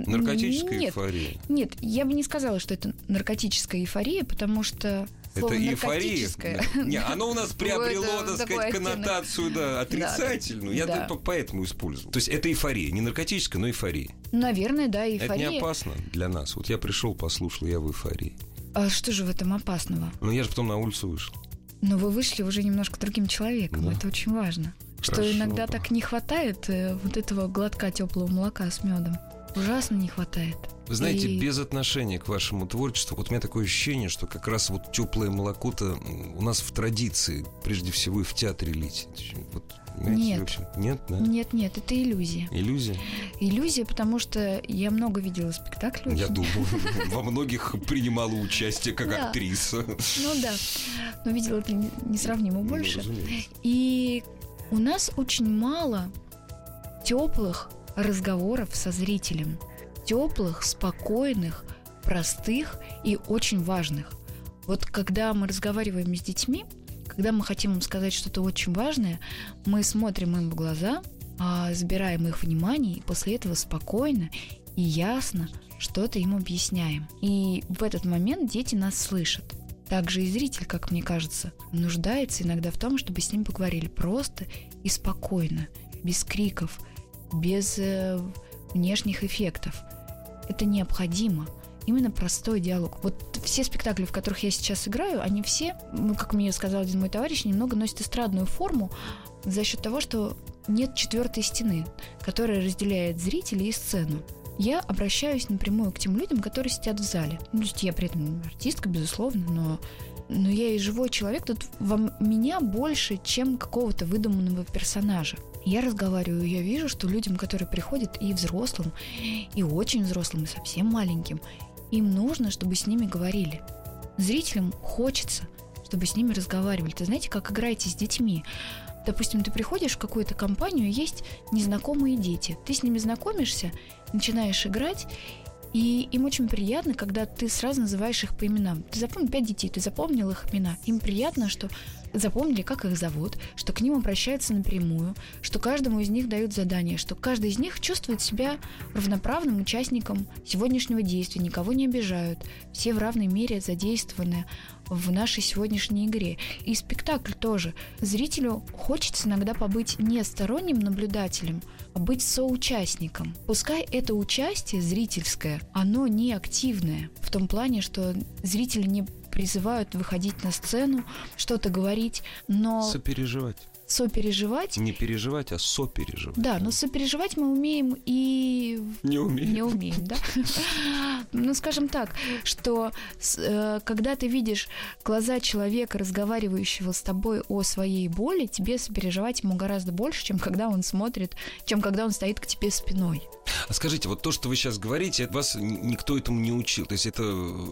Speaker 2: Наркотическая
Speaker 3: нет,
Speaker 2: эйфория.
Speaker 3: Нет, я бы не сказала, что это наркотическая эйфория, потому что слово
Speaker 2: это эйфория. Не, оно у нас приобрело, так сказать,
Speaker 3: оттенок.
Speaker 2: коннотацию, да, отрицательную. Я
Speaker 3: Да.
Speaker 2: только поэтому использовал. То есть это эйфория. Не наркотическая, но эйфория.
Speaker 3: Наверное, да,
Speaker 2: Это не
Speaker 3: эйфория.
Speaker 2: опасно для нас. Вот я пришел, послушал, я в эйфории.
Speaker 3: А что же в этом опасного?
Speaker 2: Но я же потом на улицу вышел.
Speaker 3: Но вы вышли уже немножко другим человеком.
Speaker 2: Да.
Speaker 3: Это очень важно. Что
Speaker 2: Хорошо.
Speaker 3: иногда так не хватает э, вот этого глотка теплого молока с медом. Ужасно не хватает.
Speaker 2: Вы знаете,
Speaker 3: И-
Speaker 2: без отношения к вашему творчеству, вот у меня такое ощущение, что как раз вот теплое молоко-то у нас в традиции, прежде всего и в театре лить. Вот,
Speaker 3: Нет.
Speaker 2: в общем, нет, да?
Speaker 3: Нет, нет, это иллюзия.
Speaker 2: Иллюзия?
Speaker 3: Иллюзия, потому что я много видела спектаклей.
Speaker 2: Я думаю, во многих принимала участие как актриса.
Speaker 3: Ну да. Но видела это не- несравнимо
Speaker 2: Ну,
Speaker 3: больше. И у нас очень мало теплых разговоров со зрителем. Теплых, спокойных, простых и очень важных. Вот когда мы разговариваем с детьми, когда мы хотим им сказать что-то очень важное, мы смотрим им в глаза, а, забираем их внимание, и после этого спокойно и ясно что-то им объясняем. И в этот момент дети нас слышат. Также и зритель, как мне кажется, нуждается иногда в том, чтобы с ним поговорили просто и спокойно, без криков, без э, внешних эффектов. Это необходимо. Именно простой диалог. Вот все спектакли, в которых я сейчас играю, они все, ну, как мне сказал один мой товарищ, немного носят эстрадную форму за счет того, что нет четвертой стены, которая разделяет зрителей и сцену. Я обращаюсь напрямую к тем людям, которые сидят в зале. Ну, то есть я при этом артистка, безусловно, но, но я и живой человек. Тут во м- меня больше, чем какого-то выдуманного персонажа. Я разговариваю, я вижу, что людям, которые приходят и взрослым, и очень взрослым, и совсем маленьким, им нужно, чтобы с ними говорили. Зрителям хочется, чтобы с ними разговаривали. Ты знаете, как играете с детьми? Допустим, ты приходишь в какую-то компанию, есть незнакомые дети. Ты с ними знакомишься, начинаешь играть, и им очень приятно, когда ты сразу называешь их по именам. Ты запомнил пять детей, ты запомнил их имена. Им приятно, что запомнили, как их зовут, что к ним обращаются напрямую, что каждому из них дают задание, что каждый из них чувствует себя равноправным участником сегодняшнего действия, никого не обижают, все в равной мере задействованы в нашей сегодняшней игре. И спектакль тоже. Зрителю хочется иногда побыть не сторонним наблюдателем, быть соучастником. Пускай это участие зрительское, оно не активное, в том плане, что зритель не призывают выходить на сцену, что-то говорить, но
Speaker 2: Сопереживать.
Speaker 3: Сопереживать...
Speaker 2: Не переживать, а сопереживать.
Speaker 3: Да, но сопереживать мы умеем и
Speaker 2: Не умею.
Speaker 3: не умеем, да? Ну, скажем так, что э, когда ты видишь глаза человека, разговаривающего с тобой о своей боли, тебе сопереживать ему гораздо больше, чем когда он смотрит, чем когда он стоит к тебе спиной.
Speaker 2: А скажите, вот то, что вы сейчас говорите, это вас никто этому не учил. То есть это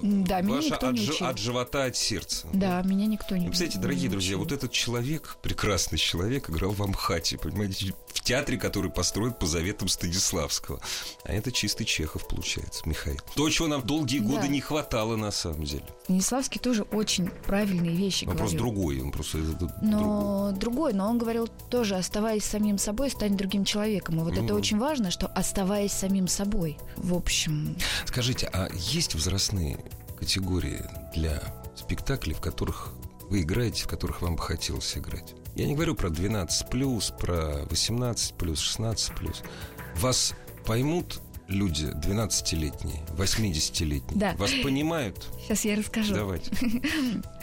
Speaker 3: Да, меня
Speaker 2: ваше
Speaker 3: никто
Speaker 2: от,
Speaker 3: учил.
Speaker 2: от живота, от сердца.
Speaker 3: Да, меня никто не
Speaker 2: Вы Представляете, дорогие
Speaker 3: не
Speaker 2: друзья,
Speaker 3: учил.
Speaker 2: вот этот человек, прекрасный человек, играл в Амхате, понимаете, в театре, который построен по заветам Станиславского. А это чистый Чехов, получается, Михаил. То, чего нам долгие годы
Speaker 3: Да.
Speaker 2: не хватало, на самом деле.
Speaker 3: Станиславский тоже очень правильные вещи
Speaker 2: Он просто
Speaker 3: говорил.
Speaker 2: другой, он просто это- это другой.
Speaker 3: Но другой, но он говорил тоже, оставаясь самим собой, стань другим человеком. И вот это
Speaker 2: Мгм.
Speaker 3: очень важно, что оставаясь самим собой. В общем,
Speaker 2: Скажите, а есть возрастные категории для спектаклей, в которых вы играете, в которых вам бы хотелось играть? Я не говорю про 12 плюс, про 18 плюс, 16 плюс. Вас поймут люди 12-летние, 80-летние?
Speaker 3: Да.
Speaker 2: Вас понимают?
Speaker 3: сейчас я расскажу.
Speaker 2: Давайте.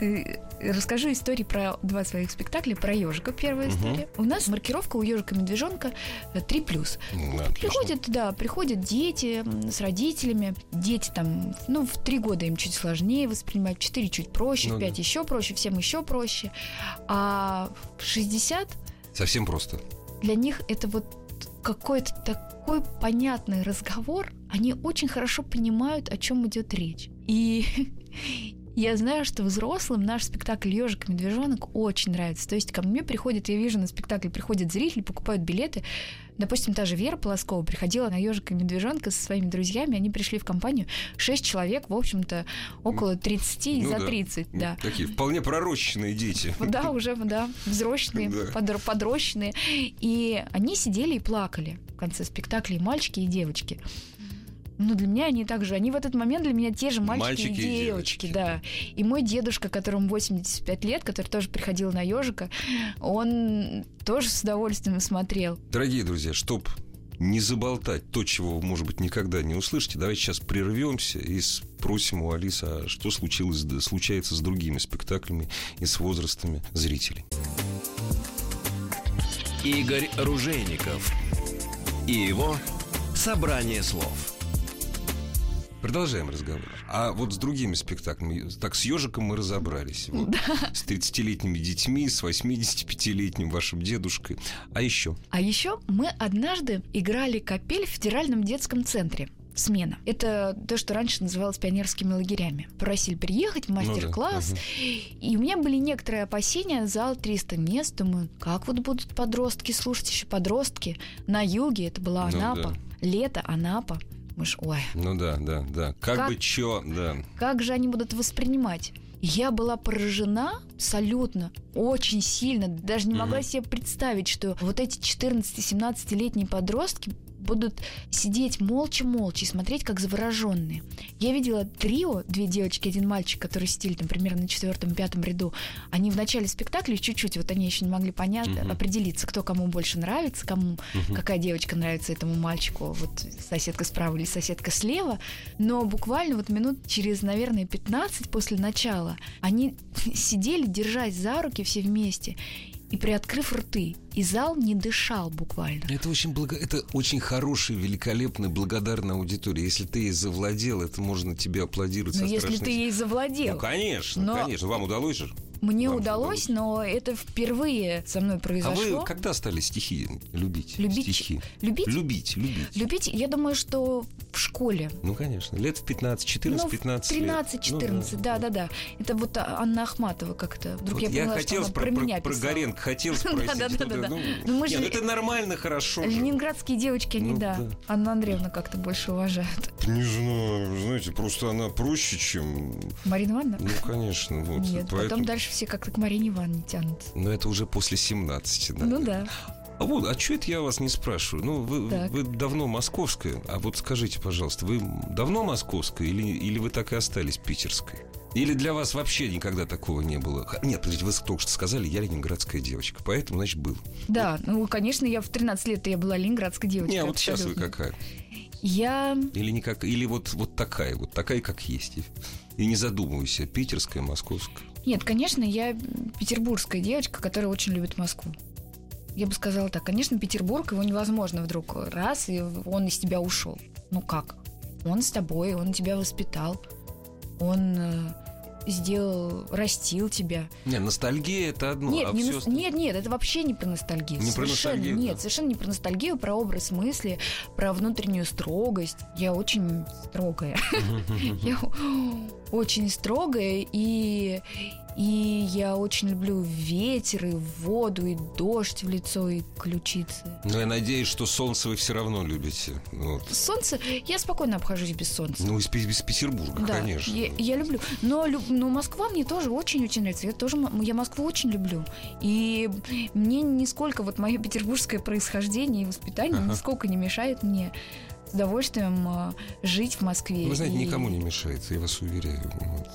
Speaker 3: Э, Расскажу истории про два своих спектакля. Про ежика первая
Speaker 2: Мгм.
Speaker 3: история. У нас маркировка у ежика медвежонка 3 плюс.
Speaker 2: Ну.
Speaker 3: Приходят, да, приходят дети с родителями. Дети там, ну, в три года им чуть сложнее воспринимать, в 4 чуть проще,
Speaker 2: Ну
Speaker 3: в 5
Speaker 2: да.
Speaker 3: еще проще, всем еще проще. А в 60
Speaker 2: Совсем просто.
Speaker 3: для них это вот какой-то такой понятный разговор. Они очень хорошо понимают, о чем идет речь. И я знаю, что взрослым наш спектакль Ежик и медвежонок очень нравится. То есть ко мне приходит, я вижу на спектакль приходят зрители, покупают билеты. Допустим, та же Вера Полоскова приходила на ежика и медвежонка со своими друзьями. Они пришли в компанию. Шесть человек, в общем-то, около 30 и
Speaker 2: Ну
Speaker 3: за
Speaker 2: да.
Speaker 3: 30, да.
Speaker 2: Такие вполне пророщенные дети.
Speaker 3: Да, уже, да, взрослые,
Speaker 2: Да.
Speaker 3: подрощенные. И они сидели и плакали в конце спектакля, и мальчики, и девочки. Ну, для меня они также, они в этот момент для меня те же мальчики,
Speaker 2: Мальчики
Speaker 3: и
Speaker 2: и
Speaker 3: девочки,
Speaker 2: девочки.
Speaker 3: да. И мой дедушка, которому 85 лет, который тоже приходил на ежика, он тоже с удовольствием смотрел.
Speaker 2: Дорогие друзья, чтоб не заболтать то, чего вы, может быть, никогда не услышите, давайте сейчас прервемся и спросим у Алисы, а что случилось, случается с другими спектаклями и с возрастами зрителей.
Speaker 1: Игорь Ружейников и его «Собрание слов».
Speaker 2: Продолжаем разговор. А вот с другими спектаклями, так с ежиком мы разобрались. Вот, С 30-летними детьми, с 85-летним вашим дедушкой. А еще?
Speaker 3: А еще мы однажды играли капель в федеральном детском центре. Смена. Это то, что раньше называлось пионерскими лагерями. Просили приехать в
Speaker 2: Ну да,
Speaker 3: мастер-класс.
Speaker 2: ага.
Speaker 3: И у меня были некоторые опасения. Зал 300 мест. Думаю, как вот будут подростки слушать еще подростки. На юге это была
Speaker 2: Ну
Speaker 3: Анапа. Лето, Анапа. Мы ж, ой,
Speaker 2: Ну да, да, да. Как,
Speaker 3: Как-
Speaker 2: бы чё, да.
Speaker 3: как же они будут воспринимать? Я была поражена абсолютно, очень сильно. Даже не могла
Speaker 2: Мгм.
Speaker 3: себе представить, что вот эти 14-17-летние подростки будут сидеть молча-молча и смотреть, как завороженные. Я видела трио, две девочки, один мальчик, которые сидели там примерно на четвертом-пятом ряду. Они в начале спектакля чуть-чуть, вот они еще не могли понять,
Speaker 2: Мгм.
Speaker 3: определиться, кто кому больше нравится, кому
Speaker 2: Мгм.
Speaker 3: какая девочка нравится этому мальчику, вот соседка справа или соседка слева. Но буквально вот минут через, наверное, 15 после начала они сидели, держась за руки все вместе и приоткрыв рты. И зал не дышал буквально.
Speaker 2: Это очень, благо... это очень хорошая, великолепная, благодарная аудитория. Если ты ей завладел, это можно тебе аплодировать
Speaker 3: Но
Speaker 2: со
Speaker 3: если
Speaker 2: страшной
Speaker 3: ты ей завладел.
Speaker 2: Ну, конечно,
Speaker 3: Но-
Speaker 2: конечно. Вам удалось же?
Speaker 3: Мне
Speaker 2: Вам
Speaker 3: удалось, но это впервые со мной
Speaker 2: А
Speaker 3: произошло.
Speaker 2: вы когда стали стихи любить?
Speaker 3: Любить?
Speaker 2: Стихи.
Speaker 3: Любить?
Speaker 2: Любить, любить.
Speaker 3: Любить, я думаю, что в школе.
Speaker 2: Ну, конечно. Лет в 15, 14,
Speaker 3: Ну,
Speaker 2: 15 лет.
Speaker 3: 13-14,
Speaker 2: Ну,
Speaker 3: да, да, да. Это вот а, Анна Ахматова как-то. Вдруг
Speaker 2: Вот
Speaker 3: я
Speaker 2: я
Speaker 3: поняла,
Speaker 2: хотел
Speaker 3: что она
Speaker 2: про,
Speaker 3: про,
Speaker 2: про-
Speaker 3: меня
Speaker 2: про
Speaker 3: писала.
Speaker 2: Горенко хотел спросить.
Speaker 3: Да-да-да-да-да.
Speaker 2: Ну,
Speaker 3: Ну, мы же-
Speaker 2: это нормально, хорошо.
Speaker 3: Ленинградские девочки, они,
Speaker 2: Ну,
Speaker 3: да.
Speaker 2: да.
Speaker 3: Анна Андреевна как-то больше уважают.
Speaker 2: Не знаю, знаете, просто она проще, чем...
Speaker 3: Марина Ивановна?
Speaker 2: Ну, конечно, вот.
Speaker 3: Нет, потом
Speaker 2: поэтому-
Speaker 3: дальше все как-то к Марине Ивановне тянут.
Speaker 2: Но это уже после 17, да.
Speaker 3: Ну да.
Speaker 2: А вот, а что это я вас не спрашиваю? Ну, вы,
Speaker 3: Так.
Speaker 2: вы давно московская, а вот скажите, пожалуйста, вы давно московская или, или вы так и остались питерской? Или для вас вообще никогда такого не было? Нет, подождите, вы только что сказали, я ленинградская девочка, поэтому, значит, был.
Speaker 3: Да, ну, конечно, я в 13 лет я была ленинградской девочкой.
Speaker 2: не, вот сейчас вы
Speaker 3: абсолютно.
Speaker 2: какая?
Speaker 3: Я...
Speaker 2: Или никак, или вот, вот такая, вот такая, как есть. И, и не задумывайся, питерская, московская.
Speaker 3: Нет, конечно, я петербургская девочка, которая очень любит Москву. Я бы сказала так, конечно, Петербург, его невозможно вдруг раз, и он из тебя ушел. Ну как? Он с тобой, он тебя воспитал, он э, сделал, растил тебя.
Speaker 2: Не, ностальгия это одно.
Speaker 3: Нет,
Speaker 2: а
Speaker 3: не ност-
Speaker 2: остальное-
Speaker 3: нет, нет, это вообще не про ностальгию.
Speaker 2: Не про
Speaker 3: совершенно
Speaker 2: ностальгию,
Speaker 3: нет,
Speaker 2: да.
Speaker 3: совершенно не про ностальгию, про образ мысли, про внутреннюю строгость. Я очень строгая. Я очень строгая, и, и я очень люблю ветер, и воду, и дождь в лицо, и ключицы.
Speaker 2: Но я надеюсь, что солнце вы все равно любите. Вот.
Speaker 3: Солнце, я спокойно обхожусь без солнца.
Speaker 2: Ну, из, из Петербурга,
Speaker 3: Да,
Speaker 2: конечно.
Speaker 3: Я, я люблю. Но, но Москва мне тоже очень-очень нравится. Я тоже я Москву очень люблю. И мне нисколько вот мое петербургское происхождение и воспитание
Speaker 2: Ага.
Speaker 3: нисколько не мешает мне удовольствием а, жить в Москве.
Speaker 2: Вы знаете,
Speaker 3: И-
Speaker 2: никому не мешает, я вас уверяю.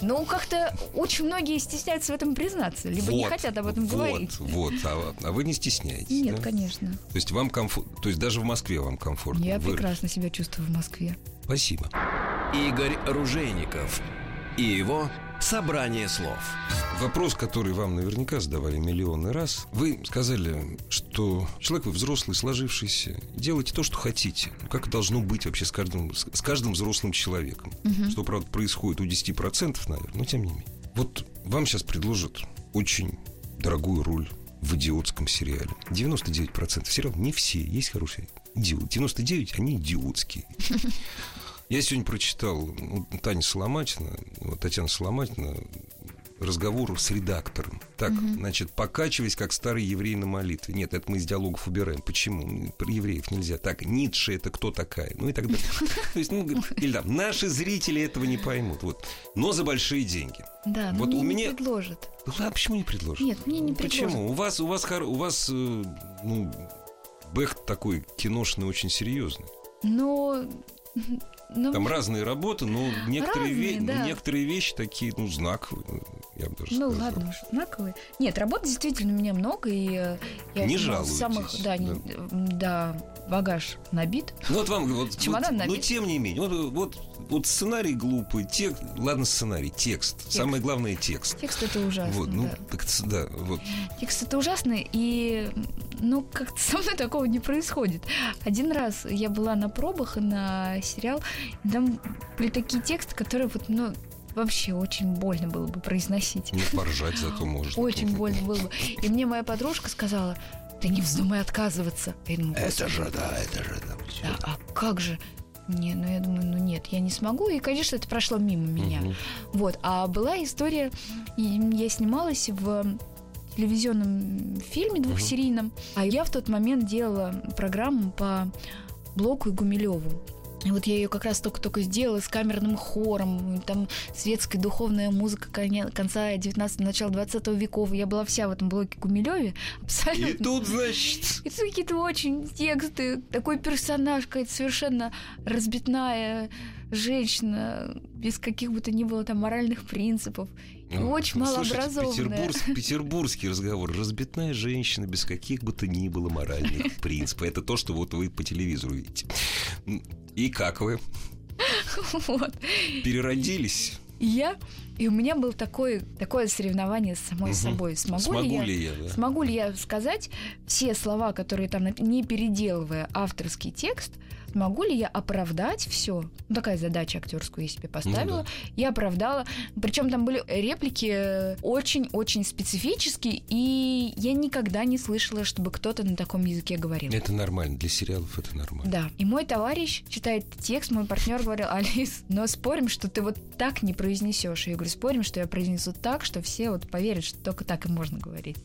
Speaker 3: Ну, как-то очень многие стесняются в этом признаться, либо не
Speaker 2: Вот,
Speaker 3: хотят об этом
Speaker 2: вот,
Speaker 3: говорить.
Speaker 2: Вот, а, а вы не стесняетесь,
Speaker 3: Нет,
Speaker 2: да?
Speaker 3: конечно.
Speaker 2: То есть вам комфортно, то есть даже в Москве вам комфортно.
Speaker 3: Я
Speaker 2: Вы-
Speaker 3: прекрасно себя чувствую в Москве.
Speaker 2: Спасибо.
Speaker 1: Игорь Ружейников и его «Собрание слов».
Speaker 2: Вопрос, который вам наверняка задавали миллионный раз. Вы сказали, что человек вы взрослый, сложившийся, делайте то, что хотите. Как должно быть вообще с каждым, с каждым взрослым человеком. Что, правда, происходит у 10%, наверное, но тем не менее. Вот вам сейчас предложат очень дорогую роль в идиотском сериале. 99% сериал не все, есть хорошие идиоты. 99 они идиотские. Я сегодня прочитал ну, Таня Соломатина, вот Татьяна Соломатина, разговор с редактором. Так, значит, покачиваясь, как старый еврей на молитве. Нет, это мы из диалогов убираем. Почему? Про евреев нельзя. Так, Ницше это кто такая? Ну и так далее. То есть, ну, или там, наши зрители этого не поймут. Вот. Но за большие деньги.
Speaker 3: Да, но
Speaker 2: Вот у
Speaker 3: не
Speaker 2: меня-
Speaker 3: предложат.
Speaker 2: Ну, а почему не предложат?
Speaker 3: Нет, мне не
Speaker 2: Ну,
Speaker 3: предложат.
Speaker 2: Почему? У вас, у вас, у вас, э, ну, Бэхт такой киношный, очень серьезный.
Speaker 3: Но... но
Speaker 2: Там разные работы, но некоторые,
Speaker 3: Разные,
Speaker 2: ве- ну,
Speaker 3: да.
Speaker 2: некоторые вещи такие, ну, знаковые, я бы даже
Speaker 3: Ну
Speaker 2: сказал.
Speaker 3: ладно уж, знаковые. Нет, работы действительно у меня много, и э, я
Speaker 2: Не
Speaker 3: из
Speaker 2: жалуетесь,
Speaker 3: самых, да, не- да, багаж набит.
Speaker 2: Ну, вот вам, вот,
Speaker 3: Чемодан
Speaker 2: вот, но
Speaker 3: набит.
Speaker 2: тем не менее, вот, вот, вот сценарий глупый, текст, ладно, сценарий, текст, самое главное текст.
Speaker 3: Текст это ужасно,
Speaker 2: Вот, ну,
Speaker 3: да.
Speaker 2: так, да, вот.
Speaker 3: Текст это ужасно, и ну как-то со мной такого не происходит. Один раз я была на пробах на сериал, и там были такие тексты, которые вот, ну, вообще очень больно было бы произносить.
Speaker 2: Не поржать зато можно.
Speaker 3: Очень больно было бы. И мне моя подружка сказала, ты не вздумай отказываться. Я думаю,
Speaker 2: Это же, да, это же, да.
Speaker 3: Да, а как же? Не, ну я думаю, ну нет, я не смогу. И, конечно, это прошло мимо меня.
Speaker 2: Мгм.
Speaker 3: Вот. А была история, и я снималась в телевизионном фильме двухсерийном, а я в тот момент делала программу по Блоку и Гумилеву. И вот я ее как раз только-только сделала с камерным хором, там светская духовная музыка конца 19 начала 20 веков. Я была вся в этом блоке Гумилеве. Абсолютно.
Speaker 2: И тут, значит,
Speaker 3: И тут какие-то очень тексты, такой персонаж, какая-то совершенно разбитная женщина, без каких бы то ни было там моральных принципов. И
Speaker 2: Ну,
Speaker 3: очень
Speaker 2: слушайте,
Speaker 3: малообразованная.
Speaker 2: петербург- петербургский разговор. Разбитная женщина без каких бы то ни было моральных принципов. Это то, что вот вы по телевизору видите. И как вы?
Speaker 3: Вот.
Speaker 2: Переродились?
Speaker 3: Я, и у меня было такое, такое соревнование с самой
Speaker 2: Мгм.
Speaker 3: собой. Смогу,
Speaker 2: Смогу
Speaker 3: ли,
Speaker 2: ли
Speaker 3: я,
Speaker 2: я, да?
Speaker 3: смогу ли я сказать все слова, которые там, не переделывая авторский текст, смогу ли я оправдать все? Ну, такая задача актерскую я себе поставила.
Speaker 2: Ну да.
Speaker 3: Я оправдала. Причем там были реплики э, очень-очень специфические, и я никогда не слышала, чтобы кто-то на таком языке говорил.
Speaker 2: Это нормально. Для сериалов это нормально.
Speaker 3: Да. И мой товарищ читает текст, мой партнер говорил, Алис, но спорим, что ты вот так не произнесешь. Я говорю, спорим, что я произнесу так, что все вот поверят, что только так и можно говорить.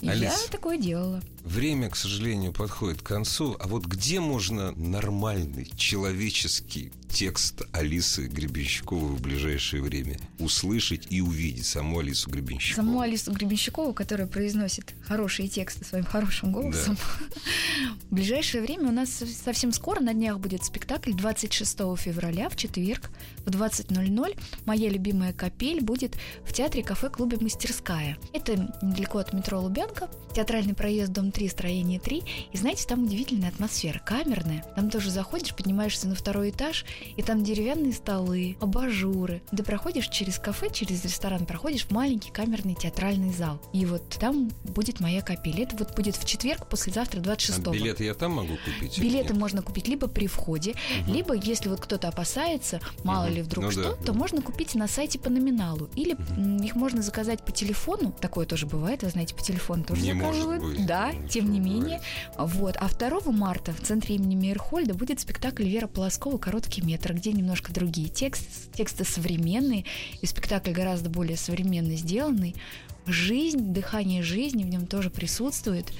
Speaker 3: И я
Speaker 2: Алис.
Speaker 3: такое делала.
Speaker 2: Время, к сожалению, подходит к концу. А вот где можно нормальный, человеческий текст Алисы Гребенщиковой в ближайшее время? Услышать и увидеть саму Алису Гребенщикову.
Speaker 3: Саму Алису Гребенщикову, которая произносит хорошие тексты своим хорошим голосом. Да. В ближайшее время у нас совсем скоро на днях будет спектакль 26 февраля в четверг в 20.00. Моя любимая капель будет в театре кафе-клубе «Мастерская». Это недалеко от метро Лубянка, театральный проезд, дом 3, строение 3. И знаете, там удивительная атмосфера, камерная. Там тоже заходишь, поднимаешься на второй этаж, и там деревянные столы, абажуры. Ты проходишь через кафе, через ресторан, проходишь в маленький камерный театральный зал. И вот там будет моя капель. Это вот будет в четверг, послезавтра, 26
Speaker 2: а билеты я там могу купить?
Speaker 3: Билеты можно купить либо при входе, угу. либо, если вот кто-то опасается, мало угу. ли вдруг ну, что, да, то можно купить на сайте по номиналу. Или угу. их можно заказать по телефону. Такое тоже бывает, вы знаете, по телефону тоже
Speaker 2: не
Speaker 3: заказывают.
Speaker 2: Может быть.
Speaker 3: Да, тем не менее. Вот. А 2 марта в центре имени Мейерхольда будет спектакль Вера Полоскова «Короткий метр», где немножко другие тексты, тексты современные, и спектакль гораздо более современно сделанный. Жизнь, дыхание жизни в нем тоже присутствует.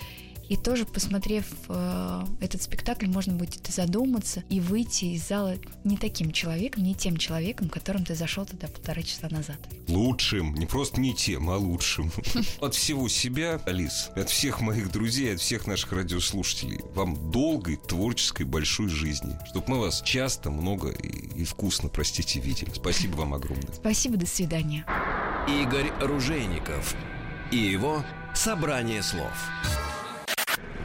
Speaker 3: И тоже, посмотрев э, этот спектакль, можно будет задуматься и выйти из зала не таким человеком, не тем человеком, которым ты зашел туда полтора часа назад.
Speaker 2: Лучшим, не просто не тем, а лучшим. От всего себя, Алис, от всех моих друзей, от всех наших радиослушателей, вам долгой, творческой, большой жизни, чтобы мы вас часто, много и, и вкусно, простите, видели. Спасибо вам огромное.
Speaker 3: Спасибо, до свидания.
Speaker 1: Игорь Ружейников и его «Собрание слов».